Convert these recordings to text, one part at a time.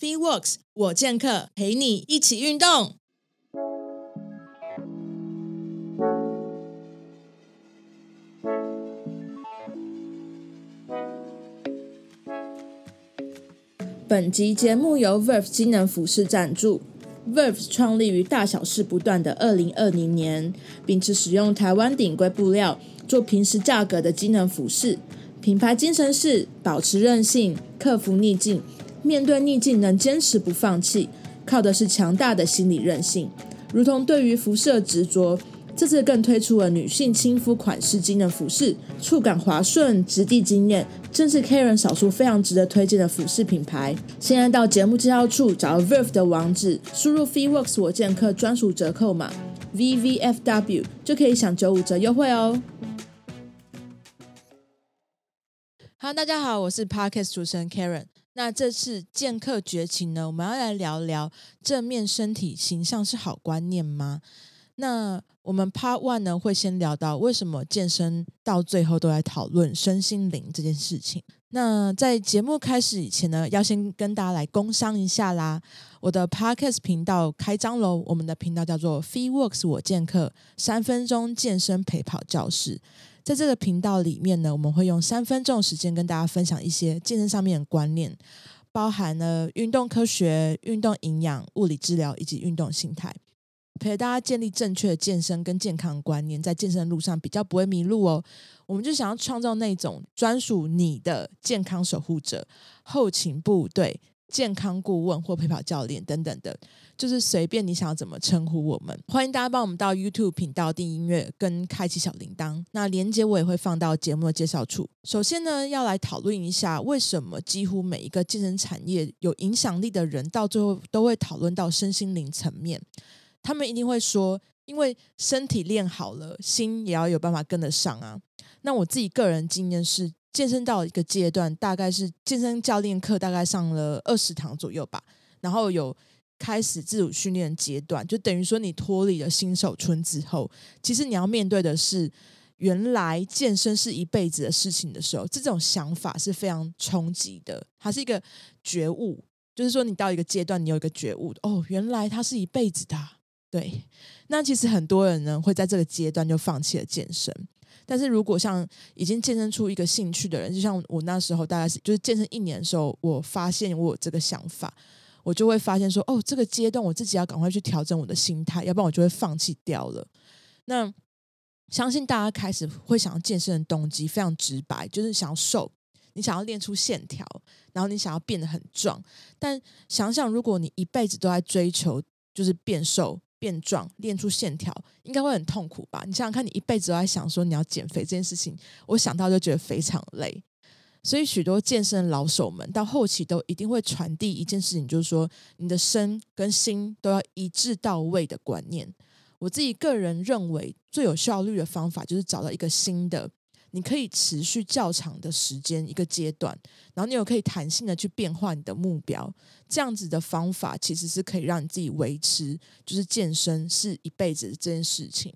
FeeWorks 我健客陪你一起运动。本集节目由 Verve 机能服饰赞助。Verve 创立于大小事不断的二零二零年，秉持使用台湾顶规布料做平时价格的机能服饰。品牌精神是保持韧性，克服逆境。面对逆境能坚持不放弃，靠的是强大的心理韧性。如同对于辐射执着，这次更推出了女性亲肤款式机能服饰，触感滑顺，质地惊艳，正是 Karen 少数非常值得推荐的服饰品牌。现在到节目介绍处找 Verve 的网址，输入 FeeWorks 我健客专属折扣码 VVFW 就可以享九五折优惠哦。Hello，大家好，我是 Parkes 主持人 Karen。那这次剑客绝情呢，我们要来聊聊正面身体形象是好观念吗？那我们 Part One 呢会先聊到为什么健身到最后都在讨论身心灵这件事情。那在节目开始以前呢，要先跟大家来工商一下啦。我的 Podcast 频道开张喽，我们的频道叫做 FeeWorks 我健客三分钟健身陪跑教室。在这个频道里面呢，我们会用三分钟时间跟大家分享一些健身上面的观念，包含了运动科学、运动营养、物理治疗以及运动心态。陪大家建立正确的健身跟健康观念，在健身路上比较不会迷路哦。我们就想要创造那种专属你的健康守护者、后勤部队、健康顾问或陪跑教练等等的，就是随便你想要怎么称呼我们。欢迎大家帮我们到 YouTube 频道订音乐跟开启小铃铛。那连接我也会放到节目的介绍处。首先呢，要来讨论一下为什么几乎每一个健身产业有影响力的人，到最后都会讨论到身心灵层面。他们一定会说，因为身体练好了，心也要有办法跟得上啊。那我自己个人经验是，健身到一个阶段，大概是健身教练课大概上了二十堂左右吧，然后有开始自主训练阶段，就等于说你脱离了新手村之后，其实你要面对的是原来健身是一辈子的事情的时候，这种想法是非常冲击的，它是一个觉悟，就是说你到一个阶段，你有一个觉悟，哦，原来它是一辈子的。对，那其实很多人呢会在这个阶段就放弃了健身，但是如果像已经健身出一个兴趣的人，就像我那时候大概是就是健身一年的时候，我发现我有这个想法，我就会发现说，哦，这个阶段我自己要赶快去调整我的心态，要不然我就会放弃掉了。那相信大家开始会想要健身的动机非常直白，就是想要瘦，你想要练出线条，然后你想要变得很壮。但想想，如果你一辈子都在追求就是变瘦。变壮，练出线条，应该会很痛苦吧？你想想看，你一辈子都在想说你要减肥这件事情，我想到就觉得非常累。所以，许多健身老手们到后期都一定会传递一件事情，就是说你的身跟心都要一致到位的观念。我自己个人认为，最有效率的方法就是找到一个新的。你可以持续较长的时间一个阶段，然后你有可以弹性的去变化你的目标，这样子的方法其实是可以让你自己维持，就是健身是一辈子这件事情。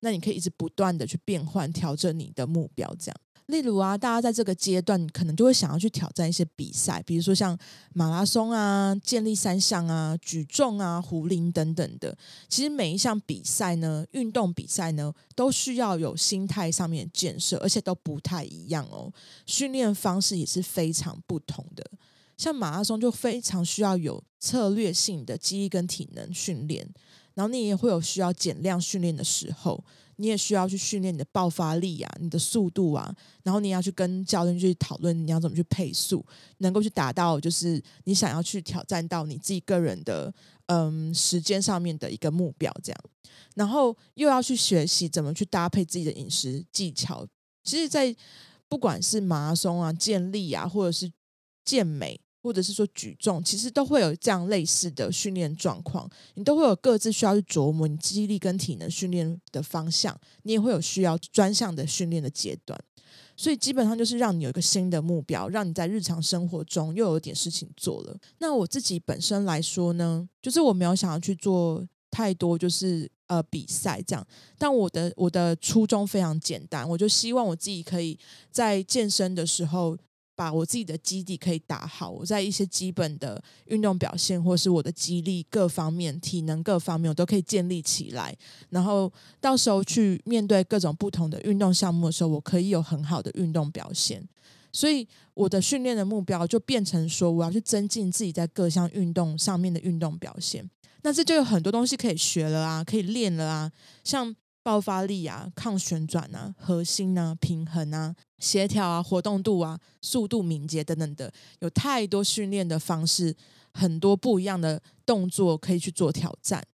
那你可以一直不断的去变换调整你的目标，这样。例如啊，大家在这个阶段可能就会想要去挑战一些比赛，比如说像马拉松啊、健力三项啊、举重啊、壶铃等等的。其实每一项比赛呢，运动比赛呢，都需要有心态上面的建设，而且都不太一样哦。训练方式也是非常不同的。像马拉松就非常需要有策略性的记忆跟体能训练，然后你也会有需要减量训练的时候。你也需要去训练你的爆发力啊，你的速度啊，然后你要去跟教练去讨论你要怎么去配速，能够去达到就是你想要去挑战到你自己个人的嗯时间上面的一个目标，这样，然后又要去学习怎么去搭配自己的饮食技巧。其实，在不管是马拉松啊、健力啊，或者是健美。或者是说举重，其实都会有这样类似的训练状况，你都会有各自需要去琢磨你肌力跟体能训练的方向，你也会有需要专项的训练的阶段，所以基本上就是让你有一个新的目标，让你在日常生活中又有点事情做了。那我自己本身来说呢，就是我没有想要去做太多，就是呃比赛这样，但我的我的初衷非常简单，我就希望我自己可以在健身的时候。把我自己的基底可以打好，我在一些基本的运动表现，或是我的肌力各方面、体能各方面，我都可以建立起来。然后到时候去面对各种不同的运动项目的时候，我可以有很好的运动表现。所以我的训练的目标就变成说，我要去增进自己在各项运动上面的运动表现。那这就有很多东西可以学了啊，可以练了啊，像。爆发力啊，抗旋转啊，核心啊，平衡啊，协调啊，活动度啊，速度、敏捷等等的，有太多训练的方式，很多不一样的动作可以去做挑战。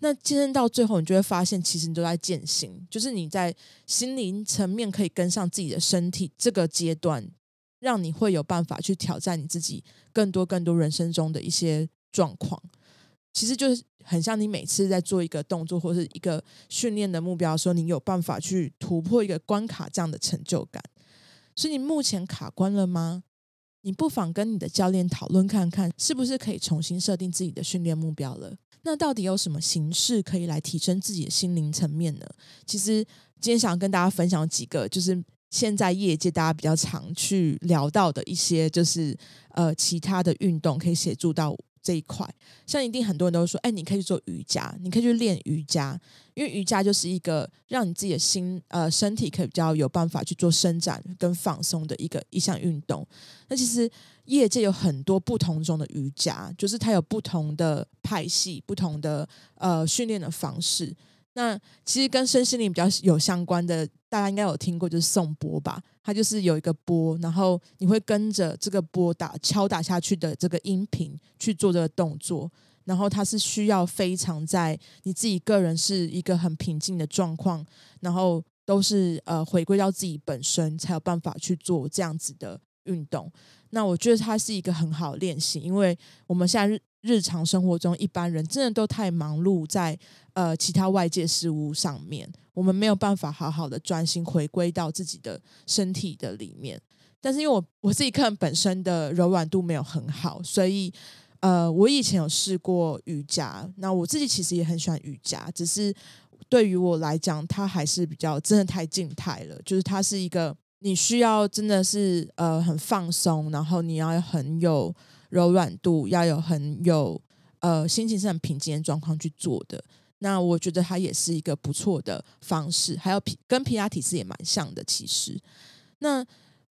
那健身到最后，你就会发现，其实你都在践行，就是你在心灵层面可以跟上自己的身体这个阶段，让你会有办法去挑战你自己更多更多人生中的一些状况。其实就是很像你每次在做一个动作或是一个训练的目标的时候，你有办法去突破一个关卡这样的成就感。所以你目前卡关了吗？你不妨跟你的教练讨论看看，是不是可以重新设定自己的训练目标了？那到底有什么形式可以来提升自己的心灵层面呢？其实今天想要跟大家分享几个，就是现在业界大家比较常去聊到的一些，就是呃其他的运动可以协助到。这一块，像一定很多人都说，哎，你可以去做瑜伽，你可以去练瑜伽，因为瑜伽就是一个让你自己的心呃身体可以比较有办法去做伸展跟放松的一个一项运动。那其实业界有很多不同种的瑜伽，就是它有不同的派系、不同的呃训练的方式。那其实跟身心灵比较有相关的，大家应该有听过，就是颂钵吧。它就是有一个钵，然后你会跟着这个钵打敲打下去的这个音频去做这个动作，然后它是需要非常在你自己个人是一个很平静的状况，然后都是呃回归到自己本身，才有办法去做这样子的运动。那我觉得它是一个很好练习，因为我们现在日常生活中一般人真的都太忙碌在呃其他外界事物上面，我们没有办法好好的专心回归到自己的身体的里面。但是因为我我自己看本身的柔软度没有很好，所以呃我以前有试过瑜伽，那我自己其实也很喜欢瑜伽，只是对于我来讲，它还是比较真的太静态了，就是它是一个。你需要真的是呃很放松，然后你要很有柔软度，要有很有呃心情是很平静的状况去做的。那我觉得它也是一个不错的方式，还有皮跟皮拉提斯也蛮像的。其实，那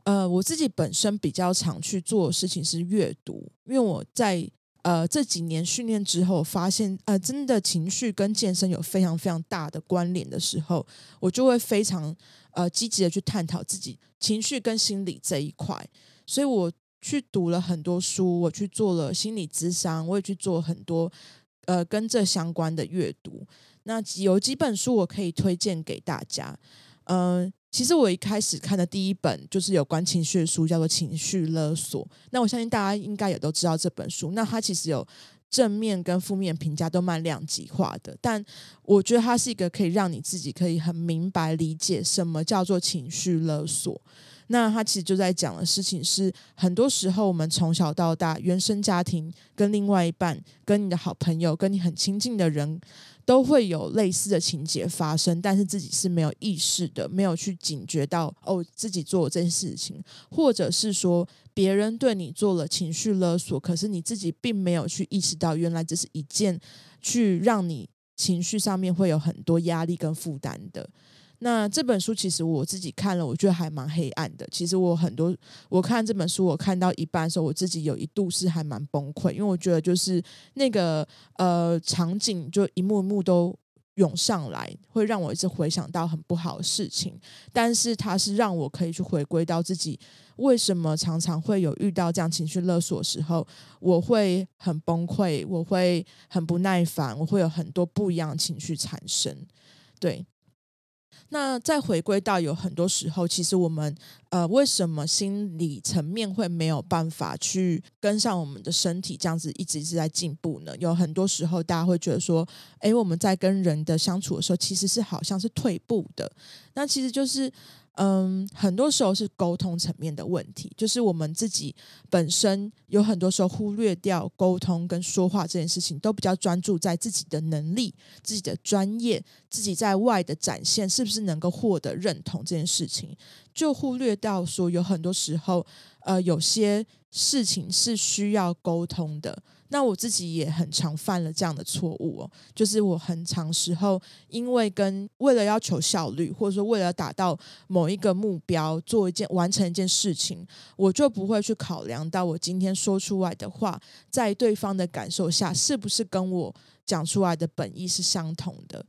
呃我自己本身比较常去做事情是阅读，因为我在。呃，这几年训练之后，发现呃，真的情绪跟健身有非常非常大的关联的时候，我就会非常呃积极的去探讨自己情绪跟心理这一块。所以我去读了很多书，我去做了心理咨商，我也去做很多呃跟这相关的阅读。那有几本书我可以推荐给大家，嗯。其实我一开始看的第一本就是有关情绪的书，叫做《情绪勒索》。那我相信大家应该也都知道这本书。那它其实有正面跟负面评价都蛮两极化的，但我觉得它是一个可以让你自己可以很明白理解什么叫做情绪勒索。那他其实就在讲的事情是，很多时候我们从小到大，原生家庭跟另外一半、跟你的好朋友、跟你很亲近的人。都会有类似的情节发生，但是自己是没有意识的，没有去警觉到哦，自己做这件事情，或者是说别人对你做了情绪勒索，可是你自己并没有去意识到，原来这是一件去让你情绪上面会有很多压力跟负担的。那这本书其实我自己看了，我觉得还蛮黑暗的。其实我很多我看这本书，我看到一半的时候，我自己有一度是还蛮崩溃，因为我觉得就是那个呃场景就一幕一幕都涌上来，会让我一直回想到很不好的事情。但是它是让我可以去回归到自己为什么常常会有遇到这样情绪勒索的时候，我会很崩溃，我会很不耐烦，我会有很多不一样的情绪产生，对。那再回归到有很多时候，其实我们呃，为什么心理层面会没有办法去跟上我们的身体，这样子一直一直在进步呢？有很多时候，大家会觉得说，诶，我们在跟人的相处的时候，其实是好像是退步的。那其实就是。嗯，很多时候是沟通层面的问题，就是我们自己本身有很多时候忽略掉沟通跟说话这件事情，都比较专注在自己的能力、自己的专业、自己在外的展现是不是能够获得认同这件事情，就忽略到说有很多时候，呃，有些事情是需要沟通的。那我自己也很常犯了这样的错误哦，就是我很常时候因为跟为了要求效率，或者说为了达到某一个目标，做一件完成一件事情，我就不会去考量到我今天说出来的话，在对方的感受下是不是跟我讲出来的本意是相同的。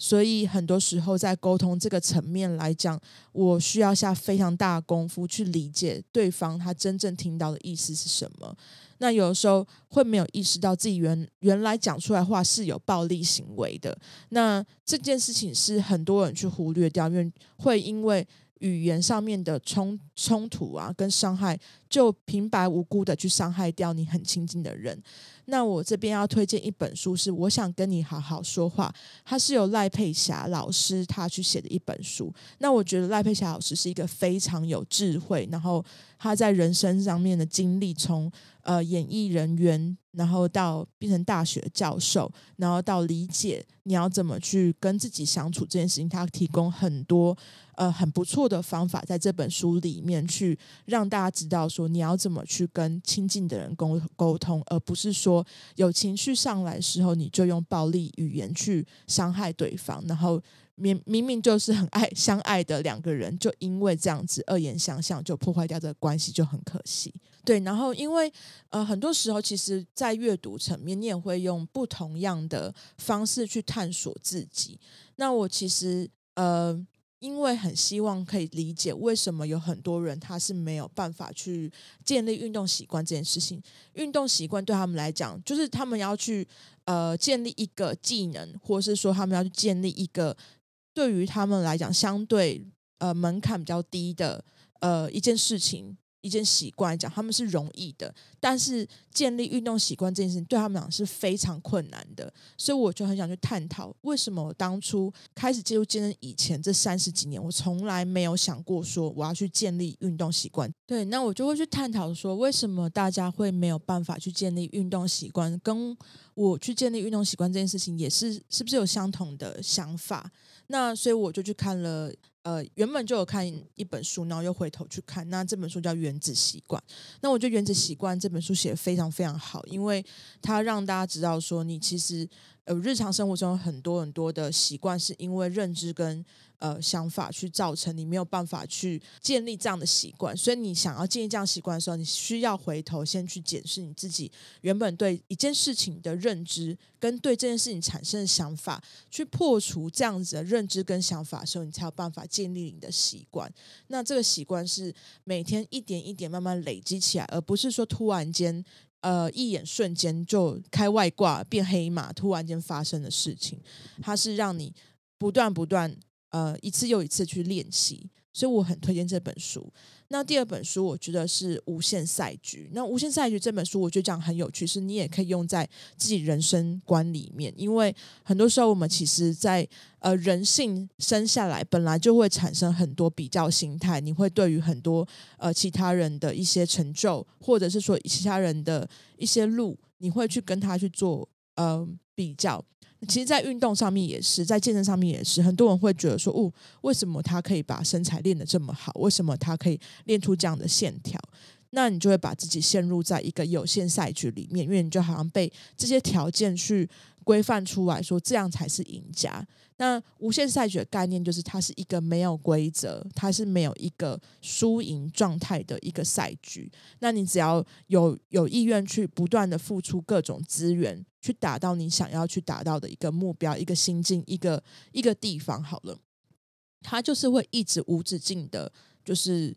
所以很多时候在沟通这个层面来讲，我需要下非常大的功夫去理解对方他真正听到的意思是什么。那有的时候会没有意识到自己原原来讲出来话是有暴力行为的。那这件事情是很多人去忽略掉，因为会因为。语言上面的冲冲突啊，跟伤害，就平白无故的去伤害掉你很亲近的人。那我这边要推荐一本书，是我想跟你好好说话。它是由赖佩霞老师他去写的一本书。那我觉得赖佩霞老师是一个非常有智慧，然后他在人生上面的经历，从呃演艺人员，然后到变成大学教授，然后到理解你要怎么去跟自己相处这件事情，他提供很多。呃，很不错的方法，在这本书里面去让大家知道说你要怎么去跟亲近的人沟沟通，而不是说有情绪上来的时候你就用暴力语言去伤害对方，然后明明明就是很爱相爱的两个人，就因为这样子恶言相向，就破坏掉这个关系，就很可惜。对，然后因为呃，很多时候其实，在阅读层面，你也会用不同样的方式去探索自己。那我其实呃。因为很希望可以理解为什么有很多人他是没有办法去建立运动习惯这件事情。运动习惯对他们来讲，就是他们要去呃建立一个技能，或是说他们要去建立一个对于他们来讲相对呃门槛比较低的呃一件事情。一件习惯来讲，他们是容易的，但是建立运动习惯这件事情对他们讲是非常困难的，所以我就很想去探讨，为什么我当初开始介入健身以前这三十几年，我从来没有想过说我要去建立运动习惯。对，那我就会去探讨说，为什么大家会没有办法去建立运动习惯，跟我去建立运动习惯这件事情也是是不是有相同的想法？那所以我就去看了。呃，原本就有看一本书，然后又回头去看。那这本书叫《原子习惯》。那我觉得《原子习惯》这本书写的非常非常好，因为它让大家知道说，你其实呃日常生活中很多很多的习惯，是因为认知跟。呃，想法去造成你没有办法去建立这样的习惯，所以你想要建立这样习惯的时候，你需要回头先去检视你自己原本对一件事情的认知，跟对这件事情产生的想法，去破除这样子的认知跟想法的时候，你才有办法建立你的习惯。那这个习惯是每天一点一点慢慢累积起来，而不是说突然间呃一眼瞬间就开外挂变黑马，突然间发生的事情，它是让你不断不断。呃，一次又一次去练习，所以我很推荐这本书。那第二本书，我觉得是《无限赛局》。那《无限赛局》这本书，我觉得讲很有趣，是你也可以用在自己人生观里面。因为很多时候，我们其实，在呃人性生下来，本来就会产生很多比较心态。你会对于很多呃其他人的一些成就，或者是说其他人的一些路，你会去跟他去做呃比较。其实，在运动上面也是，在健身上面也是，很多人会觉得说：“哦，为什么他可以把身材练得这么好？为什么他可以练出这样的线条？”那你就会把自己陷入在一个有限赛局里面，因为你就好像被这些条件去规范出来说，这样才是赢家。那无限赛局的概念就是，它是一个没有规则，它是没有一个输赢状态的一个赛局。那你只要有有意愿去不断的付出各种资源，去达到你想要去达到的一个目标、一个心境、一个一个地方，好了，它就是会一直无止境的，就是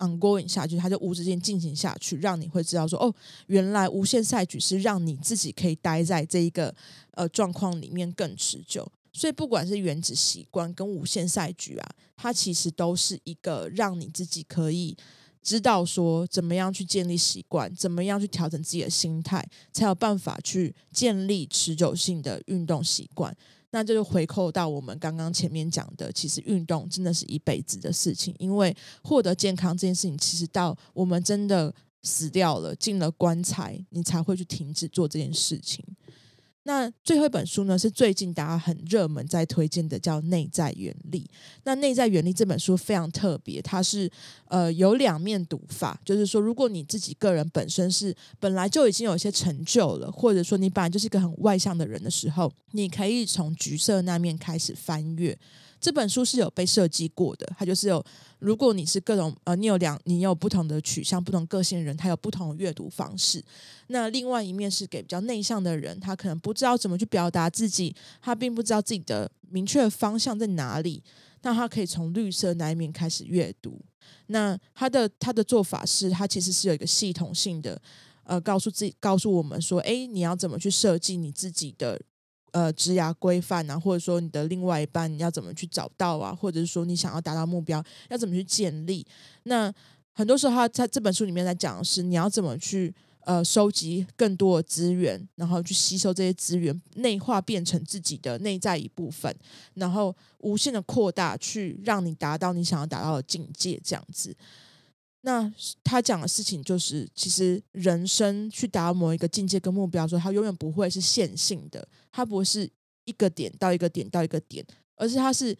ongoing 下去，它就无止境进行下去，让你会知道说，哦，原来无限赛局是让你自己可以待在这一个呃状况里面更持久。所以，不管是原子习惯跟无限赛局啊，它其实都是一个让你自己可以知道说怎么样去建立习惯，怎么样去调整自己的心态，才有办法去建立持久性的运动习惯。那这就回扣到我们刚刚前面讲的，其实运动真的是一辈子的事情，因为获得健康这件事情，其实到我们真的死掉了，进了棺材，你才会去停止做这件事情。那最后一本书呢，是最近大家很热门在推荐的，叫《内在原理》。那《内在原理》这本书非常特别，它是呃有两面读法，就是说，如果你自己个人本身是本来就已经有一些成就了，或者说你本来就是一个很外向的人的时候，你可以从橘色那面开始翻阅。这本书是有被设计过的，它就是有，如果你是各种呃，你有两，你有不同的取向、不同个性的人，他有不同的阅读方式。那另外一面是给比较内向的人，他可能不知道怎么去表达自己，他并不知道自己的明确方向在哪里。那他可以从绿色那一面开始阅读。那他的他的做法是，他其实是有一个系统性的，呃，告诉自己，告诉我们说，哎，你要怎么去设计你自己的。呃，职涯规范啊，或者说你的另外一半你要怎么去找到啊，或者是说你想要达到目标要怎么去建立？那很多时候他在这本书里面在讲的是你要怎么去呃收集更多的资源，然后去吸收这些资源，内化变成自己的内在一部分，然后无限的扩大，去让你达到你想要达到的境界，这样子。那他讲的事情就是，其实人生去达到某一个境界跟目标，说他永远不会是线性的，它不是一个点到一个点到一个点，而是它是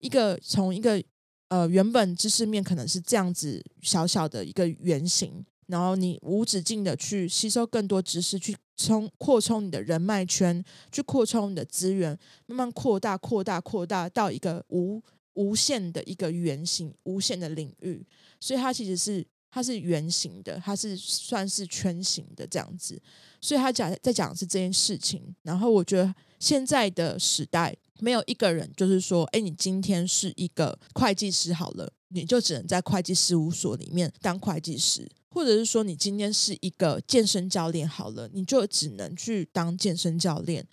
一个从一个呃原本知识面可能是这样子小小的一个圆形，然后你无止境的去吸收更多知识，去充扩充你的人脉圈，去扩充你的资源，慢慢扩大扩大扩大到一个无无限的一个圆形，无限的领域。所以它其实是它是圆形的，它是算是圈形的这样子。所以他讲在讲的是这件事情。然后我觉得现在的时代没有一个人就是说，哎，你今天是一个会计师好了，你就只能在会计事务所里面当会计师，或者是说你今天是一个健身教练好了，你就只能去当健身教练。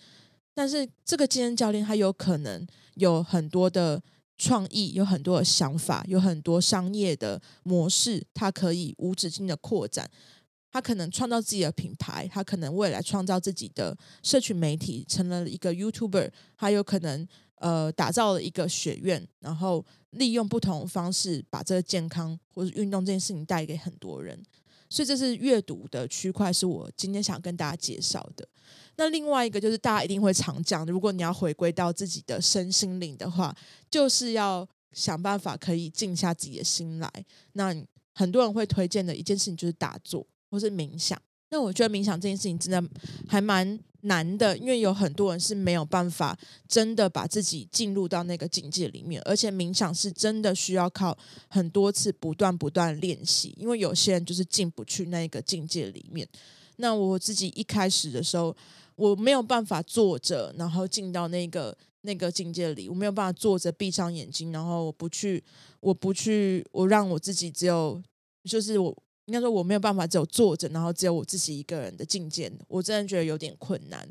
但是这个健身教练他有可能有很多的。创意有很多的想法，有很多商业的模式，它可以无止境的扩展。他可能创造自己的品牌，他可能未来创造自己的社群媒体，成了一个 YouTuber，还有可能呃打造了一个学院，然后利用不同方式把这个健康或者运动这件事情带给很多人。所以这是阅读的区块，是我今天想跟大家介绍的。那另外一个就是大家一定会常讲，如果你要回归到自己的身心灵的话，就是要想办法可以静下自己的心来。那很多人会推荐的一件事情就是打坐或是冥想。那我觉得冥想这件事情真的还蛮难的，因为有很多人是没有办法真的把自己进入到那个境界里面，而且冥想是真的需要靠很多次不断不断练习，因为有些人就是进不去那个境界里面。那我自己一开始的时候。我没有办法坐着，然后进到那个那个境界里。我没有办法坐着闭上眼睛，然后我不去，我不去，我让我自己只有，就是我应该说我没有办法只有坐着，然后只有我自己一个人的境界。我真的觉得有点困难。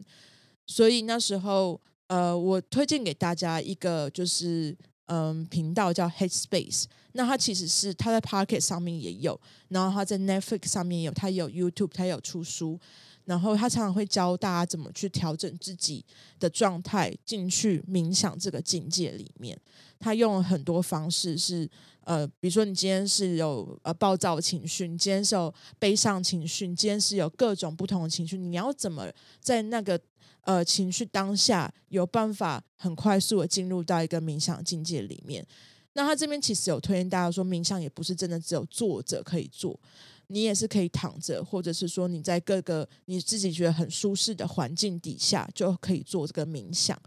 所以那时候，呃，我推荐给大家一个就是嗯频道叫 Headspace。那它其实是它在 Pocket 上面也有，然后它在 Netflix 上面有，它有 YouTube，它有出书。然后他常常会教大家怎么去调整自己的状态，进去冥想这个境界里面。他用了很多方式，是呃，比如说你今天是有呃暴躁情绪，你今天是有悲伤情绪，你今天是有各种不同的情绪，你要怎么在那个呃情绪当下有办法很快速的进入到一个冥想境界里面？那他这边其实有推荐大家说，冥想也不是真的只有坐着可以做。你也是可以躺着，或者是说你在各个你自己觉得很舒适的环境底下就可以做这个冥想。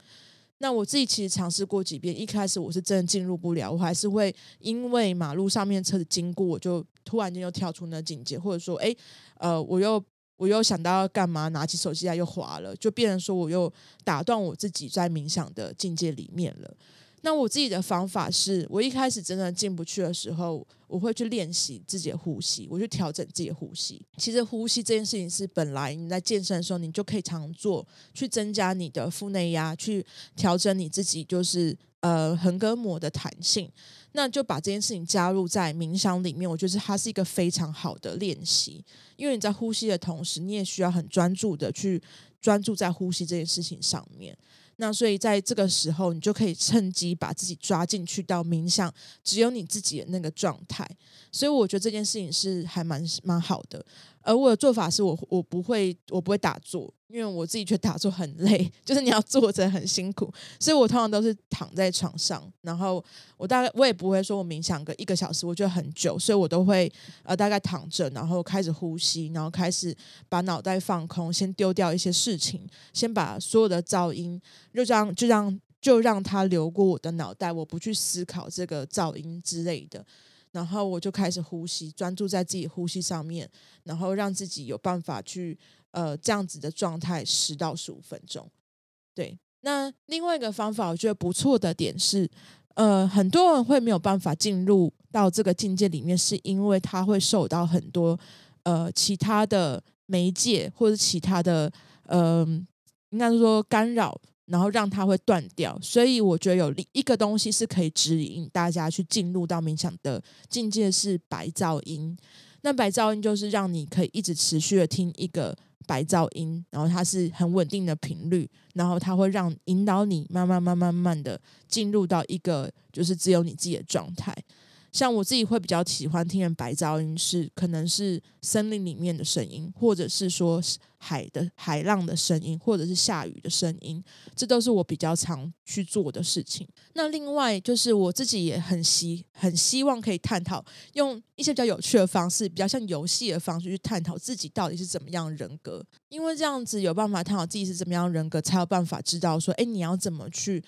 那我自己其实尝试过几遍，一开始我是真的进入不了，我还是会因为马路上面车子经过，我就突然间又跳出那境界，或者说，哎，呃，我又我又想到要干嘛，拿起手机来又滑了，就变成说我又打断我自己在冥想的境界里面了。那我自己的方法是，我一开始真的进不去的时候，我会去练习自己的呼吸，我去调整自己的呼吸。其实呼吸这件事情是本来你在健身的时候，你就可以常做，去增加你的腹内压，去调整你自己就是呃横膈膜的弹性。那就把这件事情加入在冥想里面，我觉得它是一个非常好的练习，因为你在呼吸的同时，你也需要很专注的去专注在呼吸这件事情上面。那所以在这个时候，你就可以趁机把自己抓进去到冥想，只有你自己的那个状态。所以我觉得这件事情是还蛮蛮好的。而我的做法是我我不会我不会打坐，因为我自己觉得打坐很累，就是你要坐着很辛苦，所以我通常都是躺在床上，然后我大概我也不会说我冥想个一个小时，我觉得很久，所以我都会呃大概躺着，然后开始呼吸，然后开始把脑袋放空，先丢掉一些事情，先把所有的噪音就这样就让就让它流过我的脑袋，我不去思考这个噪音之类的，然后我就开始呼吸，专注在自己呼吸上面，然后让自己有办法去。呃，这样子的状态十到十五分钟，对。那另外一个方法，我觉得不错的点是，呃，很多人会没有办法进入到这个境界里面，是因为他会受到很多呃其他的媒介或者其他的呃，应该是说干扰，然后让他会断掉。所以我觉得有一个东西是可以指引大家去进入到冥想的境界，是白噪音。那白噪音就是让你可以一直持续的听一个。白噪音，然后它是很稳定的频率，然后它会让引导你慢慢、慢慢、慢的进入到一个就是只有你自己的状态。像我自己会比较喜欢听的白噪音，是可能是森林里面的声音，或者是说海的海浪的声音，或者是下雨的声音，这都是我比较常去做的事情。那另外就是我自己也很希很希望可以探讨，用一些比较有趣的方式，比较像游戏的方式去探讨自己到底是怎么样人格，因为这样子有办法探讨自己是怎么样人格，才有办法知道说，哎，你要怎么去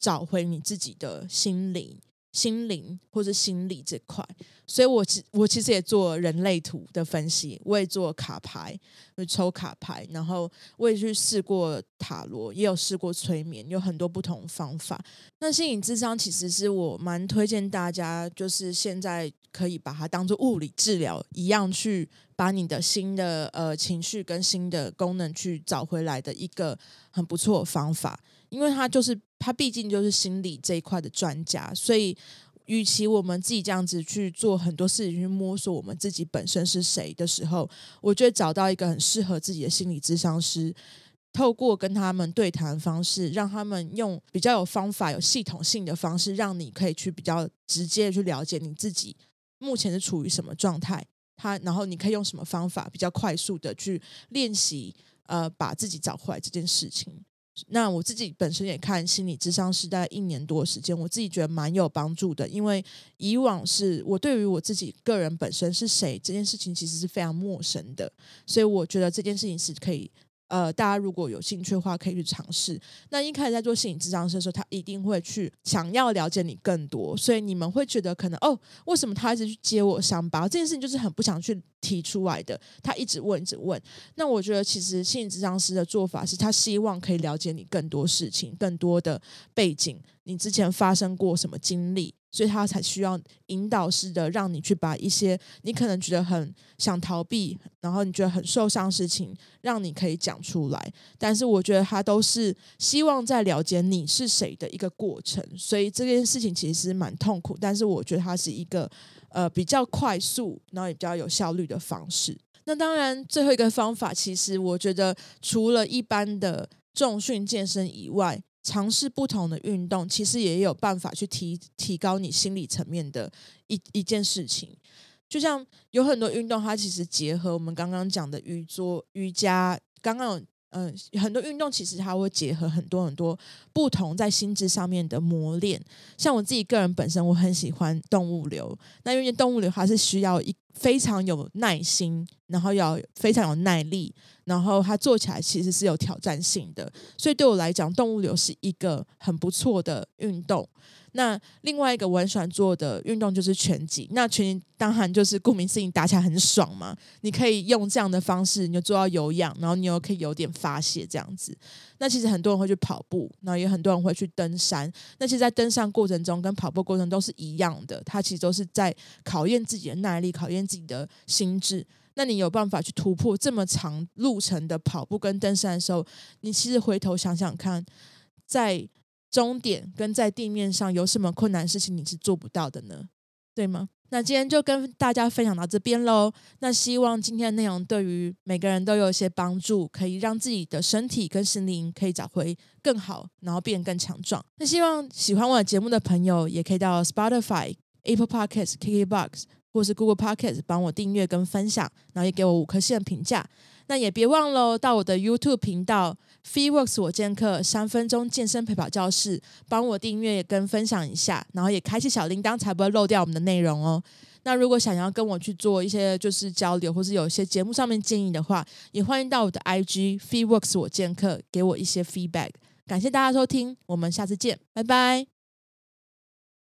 找回你自己的心灵。心灵或者心理这块，所以我其我其实也做人类图的分析，我也做卡牌，就抽卡牌，然后我也去试过塔罗，也有试过催眠，有很多不同方法。那心理智商其实是我蛮推荐大家，就是现在可以把它当做物理治疗一样，去把你的新的呃情绪跟新的功能去找回来的一个很不错的方法。因为他就是他，毕竟就是心理这一块的专家，所以与其我们自己这样子去做很多事情去摸索我们自己本身是谁的时候，我觉得找到一个很适合自己的心理咨商师，透过跟他们对谈方式，让他们用比较有方法、有系统性的方式，让你可以去比较直接的去了解你自己目前是处于什么状态，他然后你可以用什么方法比较快速的去练习，呃，把自己找回来这件事情。那我自己本身也看心理智商是在一年多时间，我自己觉得蛮有帮助的。因为以往是我对于我自己个人本身是谁这件事情其实是非常陌生的，所以我觉得这件事情是可以。呃，大家如果有兴趣的话，可以去尝试。那一开始在做心理智商师的时候，他一定会去想要了解你更多，所以你们会觉得可能哦，为什么他一直去接我伤疤？这件事情就是很不想去提出来的。他一直问，一直问。那我觉得其实心理智商师的做法是他希望可以了解你更多事情，更多的背景，你之前发生过什么经历。所以他才需要引导式的，让你去把一些你可能觉得很想逃避，然后你觉得很受伤的事情，让你可以讲出来。但是我觉得他都是希望在了解你是谁的一个过程。所以这件事情其实蛮痛苦，但是我觉得它是一个呃比较快速，然后也比较有效率的方式。那当然，最后一个方法，其实我觉得除了一般的重训健身以外。尝试不同的运动，其实也有办法去提提高你心理层面的一一件事情。就像有很多运动，它其实结合我们刚刚讲的瑜桌瑜伽，刚刚有嗯很多运动，其实它会结合很多很多不同在心智上面的磨练。像我自己个人本身，我很喜欢动物流。那因为动物流它是需要一非常有耐心，然后要非常有耐力。然后它做起来其实是有挑战性的，所以对我来讲，动物流是一个很不错的运动。那另外一个我很喜欢做的运动就是拳击。那拳击当然就是顾名思义，打起来很爽嘛。你可以用这样的方式，你就做到有氧，然后你又可以有点发泄这样子。那其实很多人会去跑步，那也很多人会去登山。那其实，在登山过程中跟跑步过程都是一样的，它其实都是在考验自己的耐力，考验自己的心智。那你有办法去突破这么长路程的跑步跟登山的时候，你其实回头想想看，在终点跟在地面上有什么困难事情你是做不到的呢？对吗？那今天就跟大家分享到这边喽。那希望今天的内容对于每个人都有一些帮助，可以让自己的身体跟心灵可以找回更好，然后变更强壮。那希望喜欢我的节目的朋友，也可以到 Spotify、Apple Podcasts、KKBox。或是 Google Podcast 帮我订阅跟分享，然后也给我五颗星的评价。那也别忘了到我的 YouTube 频道 FeeWorks 我健客三分钟健身陪跑教室，帮我订阅跟分享一下，然后也开启小铃铛，才不会漏掉我们的内容哦。那如果想要跟我去做一些就是交流，或是有一些节目上面建议的话，也欢迎到我的 IG FeeWorks 我健客给我一些 feedback。感谢大家收听，我们下次见，拜拜。